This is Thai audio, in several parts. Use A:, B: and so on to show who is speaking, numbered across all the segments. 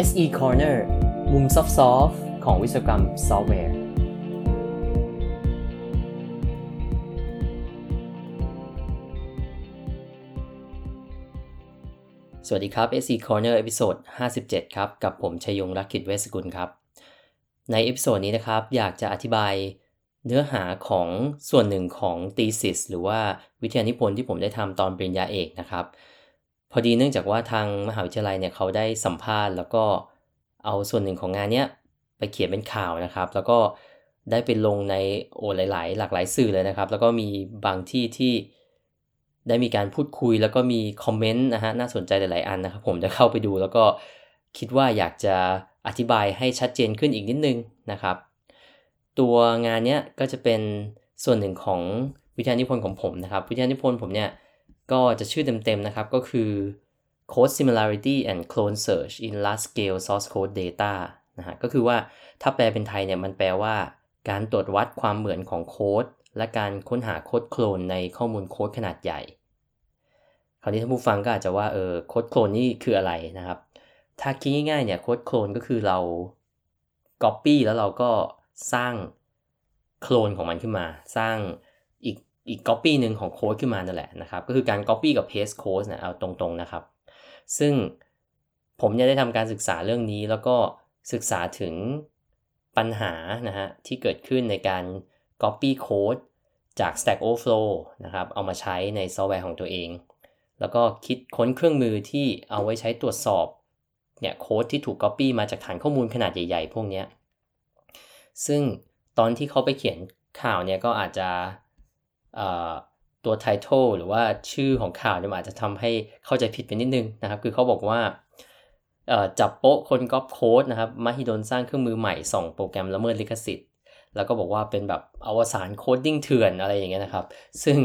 A: SE Corner มุมซอฟต์ของวิศวกรรมซอฟต์แวร์ สวัสดีครับ SE Corner episode 57 ครับ กับผมชัยยงรักขิตเวชสกุลครับ ใน episode นี้นะครับ อยากจะอธิบายเนื้อหาของส่วนหนึ่งของ thesis หรือว่าวิทยานิพนธ์ที่ผมได้ทำตอนปริญญาเอกนะครับ พอดีเนื่องจากว่าทางมหาวิทยาลัยเนี่ยเขาได้สัมภาษณ์ แล้วก็เอาส่วนหนึ่งของงานเนี้ยไปเขียนเป็นข่าวนะครับ แล้วก็ได้ไปลงในโอหลาย ๆ หลากหลายสื่อเลยนะครับ แล้วก็มีบางที่ที่ได้มีการพูดคุยแล้วก็มีคอมเมนต์นะฮะน่าสนใจหลาย ๆ อันนะครับ ผมจะเข้าไปดูแล้วก็คิดว่าอยากจะอธิบายให้ชัดเจนขึ้นอีกนิดนึงนะครับ ตัวงานเนี้ยก็จะเป็นส่วนหนึ่งของวิทยานิพนธ์ของผมนะครับ วิทยานิพนธ์ผมเนี่ย ก็จะชื่อเต็มๆนะครับก็คือ Code Similarity and Clone Search in Large Scale Source Code Data นะฮะก็คือว่าถ้าแปลเป็นไทยเนี่ยมันแปลว่าการตรวจวัดความเหมือนของโค้ดและการค้นหาโค้ดโคลนในข้อมูลโค้ดขนาดใหญ่ คราวนี้ท่านผู้ฟังก็อาจจะว่าเออโค้ดโคลนนี่คืออะไรนะครับ ถ้าคิดง่ายๆเนี่ยโค้ดโคลนก็คือเรา Copy แล้วเราก็สร้างโคลนของมันขึ้นมา สร้าง อีกอีก Copy หนึ่งของโค้ดขึ้นมานั่นแหละนะครับก็คือการ Copy กับ Paste Code นะเอาตรงๆนะครับ ซึ่งผมเนี่ยได้ทำการศึกษาเรื่องนี้แล้วก็ศึกษาถึงปัญหานะฮะที่เกิดขึ้นในการ Copy Code จาก Stack Overflow นะครับเอามาใช้ในซอฟต์แวร์ของตัวเอง แล้วก็คิดค้นเครื่องมือที่เอาไว้ใช้ตรวจสอบเนี่ยโค้ดที่ถูก Copy มาจากฐานข้อมูลขนาดใหญ่ ๆ พวกนี้ซึ่งตอนที่เขาไปเขียนข่าวเนี่ยก็อาจจะ ตัว title หรือว่าชื่อของข่าวเนี่ยอาจจะทำให้เข้าใจผิดไปนิดนึงนะครับ คือเขาบอกว่าจับโป๊ะคนก๊อปโค้ดนะครับมหิดลสร้างเครื่องมือใหม่ส่องโปรแกรมละเมิดลิขสิทธิ์ แล้วก็บอกว่าเป็นแบบอวสาน coding เถื่อนอะไรอย่างเงี้ยนะครับ ซึ่ง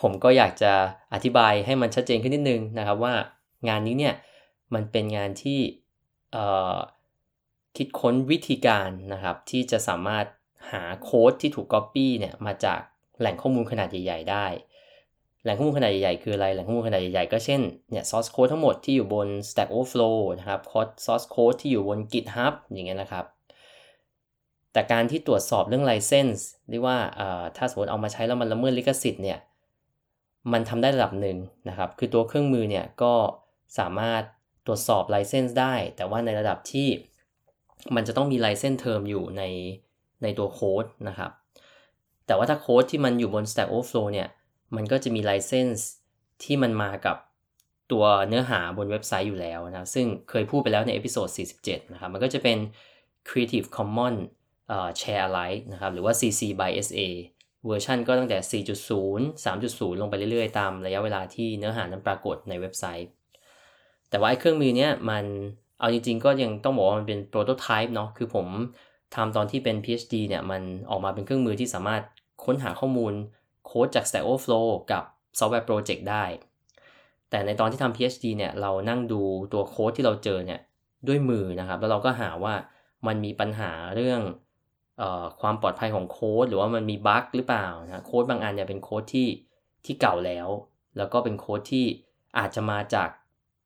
A: ผมก็อยากจะอธิบายให้มันชัดเจนขึ้นนิดนึงนะครับว่างานนี้เนี่ยมันเป็นงานที่คิดค้นวิธีการนะครับที่จะสามารถหาโค้ดที่ถูกก๊อปปี้เนี่ยมาจาก แหล่งข้อมูลขนาดใหญ่ ๆ ได้ แหล่งข้อมูลขนาดใหญ่ๆคืออะไร แหล่งข้อมูลขนาดใหญ่ๆก็เช่นเนี่ย source code ทั้งหมดที่อยู่บน Stack Overflow นะครับ source code ที่อยู่บน GitHub อย่างเงี้ยนะครับ แต่การที่ตรวจสอบเรื่อง license เรียกว่าถ้าสมมติเอามาใช้แล้วมันละเมิดลิขสิทธิ์เนี่ย มันทำได้ระดับหนึ่งนะครับ คือตัวเครื่องมือเนี่ยก็สามารถตรวจสอบ license ได้ แต่ว่าในระดับที่มันจะต้องมี license term อยู่ในในตัวโค้ดนะครับ แต่ว่าถ้าโค้ดที่มันอยู่บน Stack Overflow เนี่ย มันก็จะมี license ที่มันมากับตัวเนื้อหาบนเว็บไซต์อยู่แล้วนะ ซึ่งเคยพูดไปแล้วใน episode 47 นะครับ มันก็จะเป็น Creative Commons Share Alike นะครับ หรือว่า CC by SA เวอร์ชันก็ตั้งแต่ 4.0 3.0 ลงไปเรื่อยๆ ตามระยะเวลาที่เนื้อหานั้นปรากฏในเว็บไซต์ แต่ว่าไอ้เครื่องมือเนี้ยมัน เอาจริงๆ ก็ยังต้องบอกว่ามันเป็นโปรโตไทป์เนาะ คือผม ทำตอนที่เป็น PhD เนี่ยมันออกมาเป็นเครื่องมือที่สามารถค้นหาข้อมูลโค้ดจาก Stack Overflow กับ Software Project ได้ แต่ในตอนที่ทำ PhD เนี่ยเรานั่งดูตัวโค้ดที่เราเจอเนี่ยด้วยมือนะครับ แล้วเราก็หาว่ามันมีปัญหาเรื่องออความปลอดภัยของโค้ดหรือว่ามันมีบั๊กหรือเปล่านะโค้ดบางอันเนี่ยเป็นโค้ดที่ที่เก่าแล้ว แล้วก็เป็นโค้ดที่อาจจะมาจาก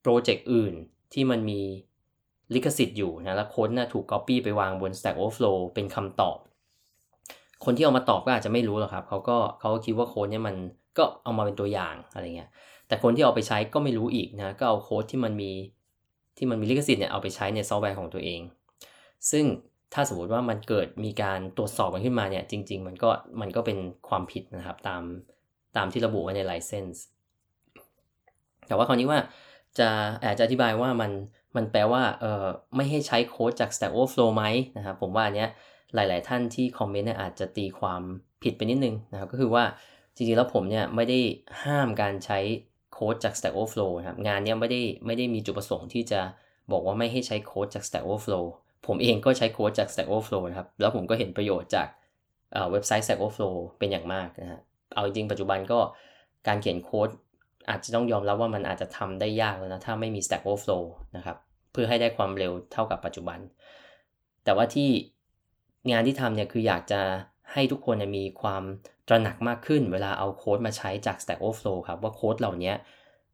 A: โปรเจกต์อื่นที่มันมี ลิขสิทธิ์อยู่นะแล้วโค้ดน่ะถูก Copy ไปวางบน Stack Overflow เป็นคำตอบ คนที่เอามาตอบก็อาจจะไม่รู้หรอกครับเขาก็เขาก็คิดว่าโค้ดเนี่ยมันก็เอามาเป็นตัวอย่างอะไรเงี้ยแต่คนที่เอาไปใช้ก็ไม่รู้อีกนะก็เอาโค้ดที่มันมีที่มันมีลิขสิทธิ์เนี่ยเอาไปใช้ในซอฟต์แวร์ของตัวเอง ซึ่งถ้าสมมติว่ามันเกิดมีการตรวจสอบมันขึ้นมาเนี่ยจริง ๆ มันก็มันก็เป็นความผิดนะครับตามตามที่ระบุไว้ใน license แต่ว่าคราวนี้ว่าจะอาจจะอธิบายว่ามัน มันแปลว่าเอ่อไม่ให้ใช้โค้ดจาก Stack Overflow ไหมนะครับผมว่าอันเนี้ยหลาย ๆ ท่านที่คอมเมนต์เนี่ยอาจจะตีความผิดไปนิดนึงนะครับก็คือว่าจริง ๆ แล้วผมเนี่ยไม่ได้ห้ามการใช้โค้ดจาก Stack Overflow นะครับงานเนี้ยไม่ได้ไม่ได้มีจุดประสงค์ที่จะบอกว่าไม่ให้ใช้โค้ดจาก Stack Overflow ผมเองก็ใช้โค้ดจาก Stack Overflow นะครับแล้วผมก็เห็นประโยชน์จากเว็บไซต์ Stack Overflow เป็นอย่างมากนะฮะเอาจริงปัจจุบันก็การเขียนโค้ด อาจจะต้องยอมรับว่ามันอาจจะทำได้ยากแล้วนะถ้าไม่มี Stack Overflow นะครับเพื่อให้ได้ความเร็วเท่ากับปัจจุบัน แต่ว่าที่งานที่ทำเนี่ยคืออยากจะให้ทุกคนมีความตระหนักมากขึ้น เวลาเอาโค้ดมาใช้จาก Stack Overflow ครับว่าโค้ดเหล่านี้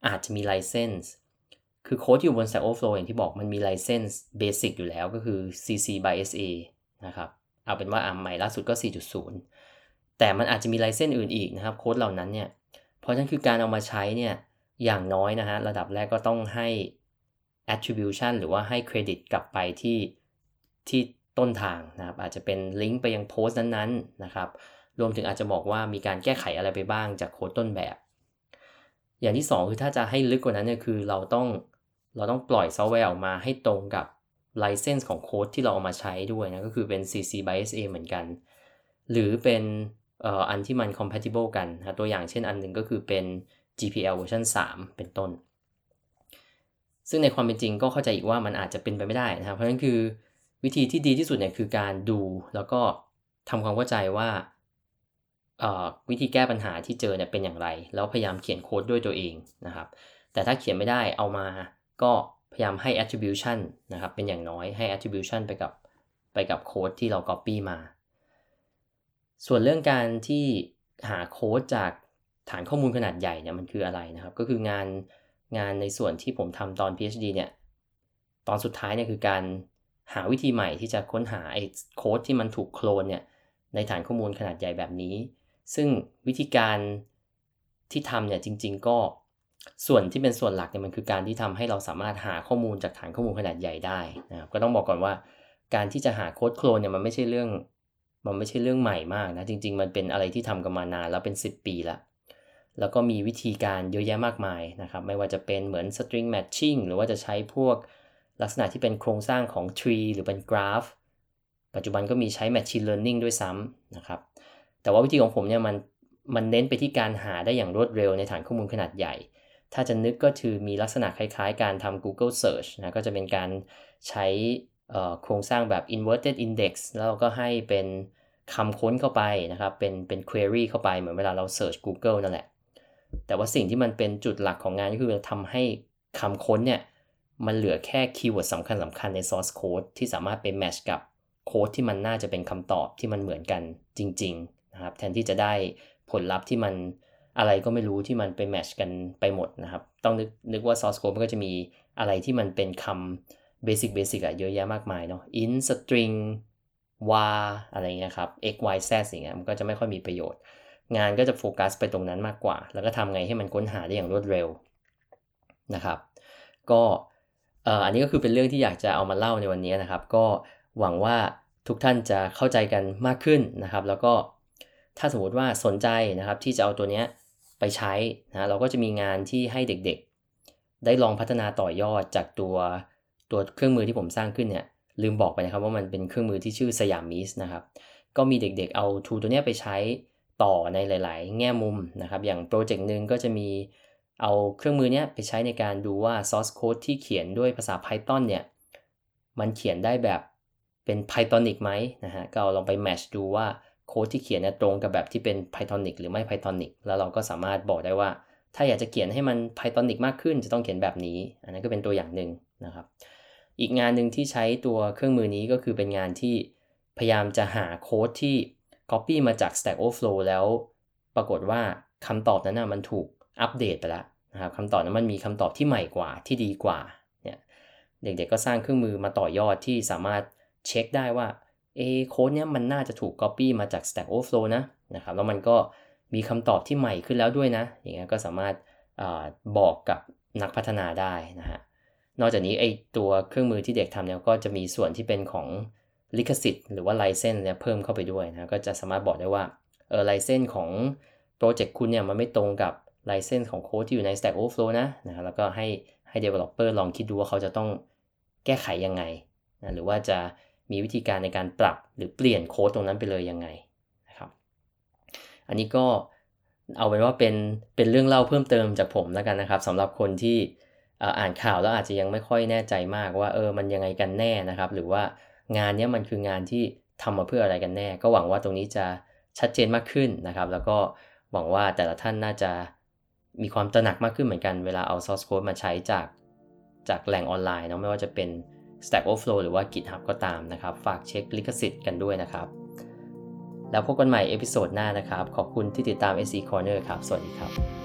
A: อาจจะมีไลเซนส์คือโค้ดอยู่บน Stack Overflow อย่างที่บอกมันมี license basic อยู่แล้วก็คือ CC by SA นะครับเอาเป็นว่าอ่าใหม่ล่าสุดก็ 4.0 แต่มันอาจจะมี license อื่นอีกนะครับโค้ดเหล่านั้นเนี่ย เพราะฉะนั้นคือการเอามาใช้เนี่ยอย่างน้อยนะฮะระดับแรกก็ต้องให้ attribution หรือว่าให้เครดิตกลับไปที่ที่ต้นทางนะครับ อาจจะเป็นลิงก์ไปยังโพสต์นั้นๆนะครับ รวมถึงอาจจะบอกว่ามีการแก้ไขอะไรไปบ้างจากโค้ดต้นแบบ อย่างที่ 2 คือถ้าจะให้ลึกกว่านั้นเนี่ยคือเราต้องเราต้องปล่อยซอฟต์แวร์ออกมาให้ตรงกับ license ของโค้ดที่เราเอามาใช้ด้วยนะก็คือเป็น CC by SA เหมือนกัน หรือเป็น อ่ออันที่มัน compatible กันนะตัวอย่างเช่นอันหนึ่งก็คือเป็น GPL เวอร์ชัน3 เป็นต้น ซึ่งในความเป็นจริงก็เข้าใจอีกว่ามันอาจจะเป็นไปไม่ได้นะครับ เพราะฉะนั้นคือวิธีที่ดีที่สุดเนี่ยคือการดูแล้วก็ทำความเข้าใจว่าวิธีแก้ปัญหาที่เจอเนี่ยเป็นอย่างไร แล้วพยายามเขียนโค้ดด้วยตัวเองนะครับ แต่ถ้าเขียนไม่ได้เอามาก็พยายามให้ attribution นะครับ เป็นอย่างน้อยให้ attribution ไปกับไปกับโค้ดที่เรา copy มา ส่วนเรื่องการที่หาโค้ดจากฐานข้อมูลขนาดใหญ่เนี่ยมันคืออะไรนะครับ ก็คืองานงานในส่วนที่ผมทำตอน PhD เนี่ย ตอนสุดท้ายเนี่ยคือการหาวิธีใหม่ที่จะค้นหาไอ้โค้ดที่มันถูกโคลนเนี่ยในฐานข้อมูลขนาดใหญ่แบบนี้ ซึ่งวิธีการที่ทำเนี่ยจริง ๆ ก็ส่วนที่เป็นส่วนหลักเนี่ยมันคือการที่ทำให้เราสามารถหาข้อมูลจากฐานข้อมูลขนาดใหญ่ได้นะครับก็ต้องบอกก่อนว่า การที่จะหาโค้ดโคลนเนี่ยมันไม่ใช่เรื่อง มันไม่ใช่เรื่องใหม่มากนะจริง ๆ มันเป็นอะไรที่ทำกันมานานแล้วเป็น 10 ปีล้วแล้วก็มีวิธีการเยอะแยะมากมายนะครับ ไม่ว่าจะเป็นเหมือน string matching หรือว่าจะใช้พวกลักษณะที่เป็นโครงสร้างของ tree หรือเป็นกราฟ ปัจจุบันก็มีใช้ machine learning ด้วยซ้ำนะครับ แต่ว่าวิธีของผมเนี่ยมันมันเน้นไปที่การหาได้อย่างรวดเร็วในฐานข้อมูลขนาดใหญ่ ถ้าจะนึกก็คือมีลักษณะคล้ายๆ การทำ Google Search นะ ก็จะเป็นการใช้ โครงสร้างแบบ inverted index แล้วก็ให้เป็นคำค้นเข้าไปนะครับ เป็นเป็น query เข้าไปเหมือนเวลาเรา search Google นั่นแหละ แต่ว่าสิ่งที่มันเป็นจุดหลักของงานก็คือทำให้คำค้นเนี่ย มันเหลือแค่คีย์เวิร์ดสำคัญสำคัญใน source code ที่สามารถไปแมชกับโค้ดที่มันน่าจะเป็นคำตอบที่มันเหมือนกันจริง ๆ นะครับ แทนที่จะได้ผลลัพธ์ที่มันอะไรก็ไม่รู้ที่มันไปแมชกันไปหมดนะครับ ต้องนึกนึกว่า source code มันก็จะมีอะไรที่มันเป็นคำ basic basic อะเยอะแยะมากมายเนาะ in string var อะไรเงี้ยครับ x y z อย่างเงี้ยมันก็จะไม่ค่อยมีประโยชน์ งานก็จะโฟกัสไปตรงนั้นมากกว่า แล้วก็ทำไงให้มันค้นหาได้อย่างรวดเร็วนะครับ ก็อันนี้ก็คือเป็นเรื่องที่อยากจะเอามาเล่าในวันนี้นะครับ ก็หวังว่าทุกท่านจะเข้าใจกันมากขึ้นนะครับ แล้วก็ถ้าสมมติว่าสนใจนะครับที่จะเอาตัวเนี้ยไปใช้นะเราก็จะมีงานที่ให้เด็กๆ ได้ลองพัฒนาต่อยอดจากตัว ตัวเครื่องมือที่ผมสร้างขึ้นเนี่ยลืมบอกไปนะครับว่ามันเป็นเครื่องมือที่ชื่อสยามมิสนะครับ ก็มีเด็กๆเอาทูตัวนี้ไปใช้ต่อในหลาย ๆ แง่มุมนะครับ อย่างโปรเจกต์หนึ่งก็จะมีเอาเครื่องมือนี้ไปใช้ในการดูว่า source code ที่เขียนด้วยภาษา Python เนี่ยมันเขียนได้แบบเป็น Pythonic ไหมนะฮะก็ลองไป match ดูว่าโค้ดที่เขียนเนี่ยตรงกับแบบที่เป็น Pythonic หรือไม่ Pythonic แล้วเราก็สามารถบอกได้ว่า ถ้าอยากจะเขียนให้มัน Pythonic มากขึ้นจะต้องเขียนแบบนี้ อันนั้นก็เป็นตัวอย่างหนึ่งนะครับ อีกงานหนึ่งที่ใช้ตัวเครื่องมือนี้ก็คือเป็นงานที่พยายามจะหาโค้ดที่ copy มาจาก Stack Overflow แล้ว ปรากฏว่าคำตอบนั้นนะมันถูกอัปเดตไปแล้วนะครับคำตอบนั้นมันมีคำตอบที่ใหม่กว่าที่ดีกว่าเนี่ยเด็กๆก็สร้างเครื่องมือมาต่อยอดที่สามารถเช็คได้ว่าเอโค้ดเนี้ยมันน่าจะถูก Copy มาจาก Stack Overflow นะนะครับแล้วมันก็ มีคำตอบที่ใหม่ขึ้นแล้วด้วยนะ อย่างเงี้ยก็สามารถบอกกับนักพัฒนาได้นะฮะ นอกจากนี้ไอตัวเครื่องมือที่เด็กทำเนี่ยก็จะมีส่วนที่เป็นของลิขสิทธิ์ หรือว่า license เนี่ยเพิ่มเข้าไปด้วยนะ ก็จะสามารถบอกได้ว่าเออ license ของโปรเจกต์คุณเนี่ยมันไม่ตรงกับไลเซนส์ของโค้ดที่อยู่ใน Stack Overflow นะนะแล้วก็ให้ให้ developer ลองคิดดูว่าเขาจะต้องแก้ไขยังไงนะหรือว่าจะมีวิธีการในการปรับหรือเปลี่ยนโค้ดตรงนั้นไปเลยยังไง อันนี้ก็เอาเป็นว่าเป็นเป็นเรื่องเล่าเพิ่มเติมจากผมแล้วกันนะครับสำหรับคนที่อ่านข่าวแล้วอาจจะยังไม่ค่อยแน่ใจมากว่าเออมันยังไงกันแน่นะครับ หรือว่างานนี้มันคืองานที่ทำมาเพื่ออะไรกันแน่ ก็หวังว่าตรงนี้จะชัดเจนมากขึ้นนะครับ แล้วก็หวังว่าแต่ละท่านน่าจะมีความตระหนักมากขึ้นเหมือนกันเวลาเอา source code มาใช้จากจากแหล่งออนไลน์เนาะไม่ว่าจะเป็น Stack Overflow หรือว่า GitHub ก็ตามนะครับ ฝากเช็คลิขสิทธิ์กันด้วยนะครับ แล้วพบกันใหม่ episode หน้านะครับ ขอบคุณที่ติดตาม SE Corner ครับ สวัสดีครับ